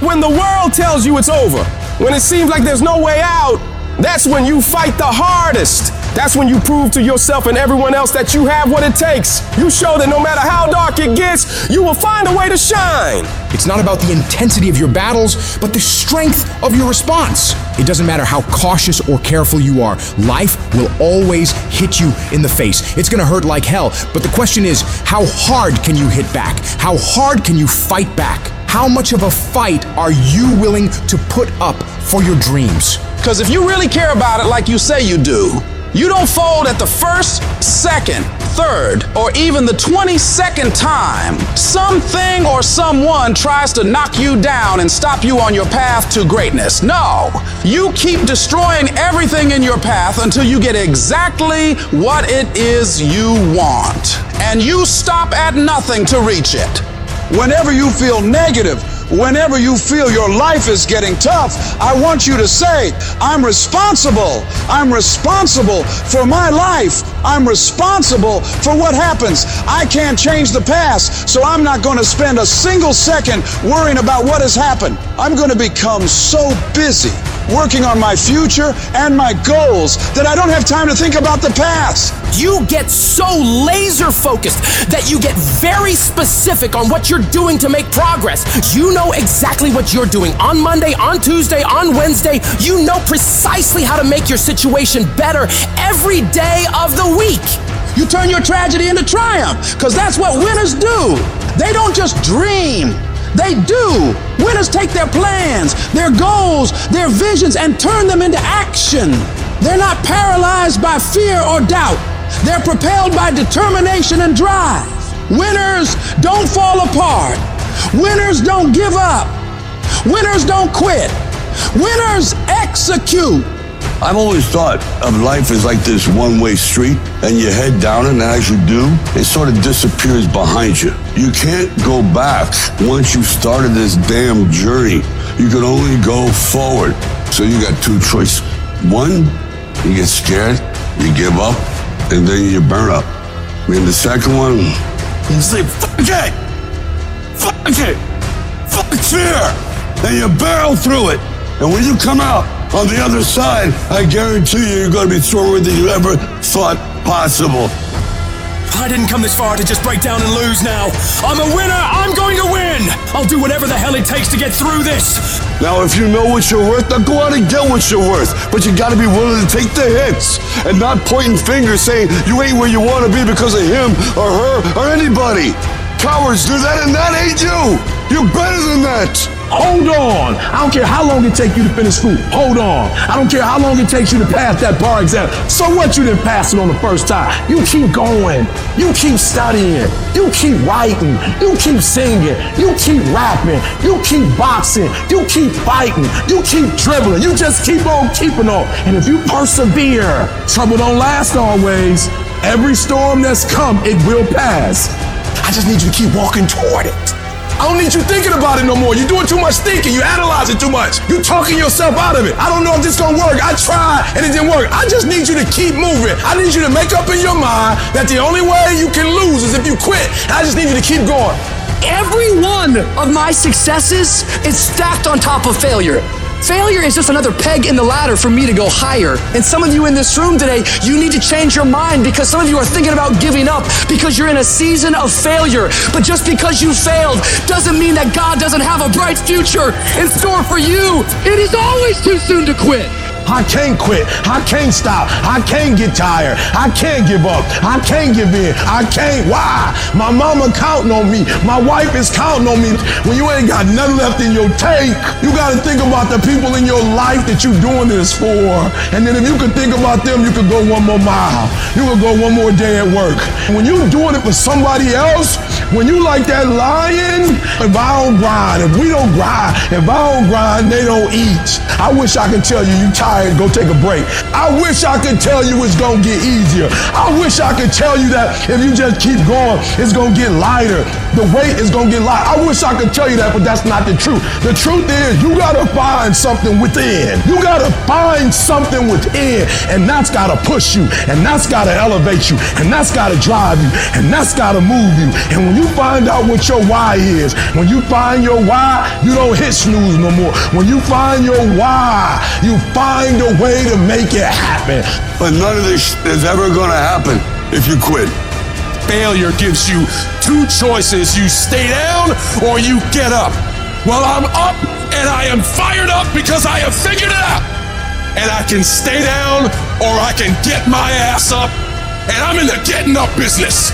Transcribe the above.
When the world tells you it's over, when it seems like there's no way out, that's when you fight the hardest. That's when you prove to yourself and everyone else that you have what it takes. You show that no matter how dark it gets, you will find a way to shine. It's not about the intensity of your battles, but the strength of your response. It doesn't matter how cautious or careful you are, life will always hit you in the face. It's gonna hurt like hell, but the question is how hard can you hit back? How hard can you fight back? How much of a fight are you willing to put up for your dreams? Because if you really care about it like you say you do, you don't fold at the first, second, third, or even the 22nd time something or someone tries to knock you down and stop you on your path to greatness. No, you keep destroying everything in your path until you get exactly what it is you want. And you stop at nothing to reach it. Whenever you feel negative, whenever you feel your life is getting tough, I want you to say, I'm responsible. I'm responsible for my life. I'm responsible for what happens. I can't change the past, so I'm not going to spend a single second worrying about what has happened. I'm going to become so busy working on my future and my goals that I don't have time to think about the past. You get so laser focused that you get very specific on what you're doing to make progress. You know exactly what you're doing on Monday, on Tuesday, on Wednesday. You know precisely how to make your situation better every day of the week. You turn your tragedy into triumph because that's what winners do. They don't just dream, they do. Winners take their plans, their goals, their visions, and turn them into action. They're not paralyzed by fear or doubt. They're propelled by determination and drive. Winners don't fall apart. Winners don't give up. Winners don't quit. Winners execute. I've always thought of life as like this one way street, and you head down it, and as you do, it sort of disappears behind you. You can't go back once you've started this damn journey. You can only go forward. So you got two choices. One, you get scared, you give up, and then you burn up. And the second one, you say, fuck it! Fuck it! Fuck fear! And you barrel through it. And when you come out on the other side, I guarantee you you're going to be stronger than you ever thought possible. I didn't come this far to just break down and lose now. I'm a winner. I'm going to win. I'll do whatever the hell it takes to get through this. Now, if you know what you're worth, then go out and get what you're worth. But you got to be willing to take the hits and not pointing fingers saying you ain't where you want to be because of him or her or anybody. Cowards do that, and that ain't you. You're better than that. Hold on. I don't care how long it takes you to finish school. Hold on. I don't care how long it takes you to pass that bar exam. So what you didn't pass it on the first time? You keep going. You keep studying. You keep writing. You keep singing. You keep rapping. You keep boxing. You keep fighting. You keep dribbling. You just keep on keeping on. And if you persevere, trouble don't last always. Every storm that's come, it will pass. I just need you to keep walking toward it. I don't need you thinking about it no more. You're doing too much thinking. You analyzing too much. You're talking yourself out of it. I don't know if this gonna work. I tried and it didn't work. I just need you to keep moving. I need you to make up in your mind that the only way you can lose is if you quit. I just need you to keep going. Every one of my successes is stacked on top of failure. Failure is just another peg in the ladder for me to go higher. And some of you in this room today, you need to change your mind because some of you are thinking about giving up because you're in a season of failure. But just because you failed doesn't mean that God doesn't have a bright future in store for you. It is always too soon to quit. I can't quit. I can't stop. I can't get tired. I can't give up. I can't give in. I can't. Why? My mama counting on me. My wife is counting on me. When you ain't got nothing left in your tank, you got to think about the people in your life that you're doing this for. And then if you could think about them, you could go one more mile. You could go one more day at work. When you're doing it for somebody else, when you like that lion, if I don't grind, if we don't grind, if I don't grind, they don't eat. I wish I could tell you you tired, go take a break. I wish I could tell you it's gonna get easier. I wish I could tell you that if you just keep going, it's gonna get lighter. The weight is gonna get light. I wish I could tell you that, but that's not the truth. The truth is you gotta find something within. You gotta find something within, and that's gotta push you, and that's gotta elevate you, and that's gotta drive you, and that's gotta move you. And when you find out what your why is, when you find your why, you don't hit snooze no more. When you find your why, you find a way to make it happen. But none of this is ever going to happen if you quit. Failure gives you two choices you stay down or you get up. Well, I'm up and I am fired up because I have figured it out. And I can stay down or I can get my ass up. And I'm in the getting up business.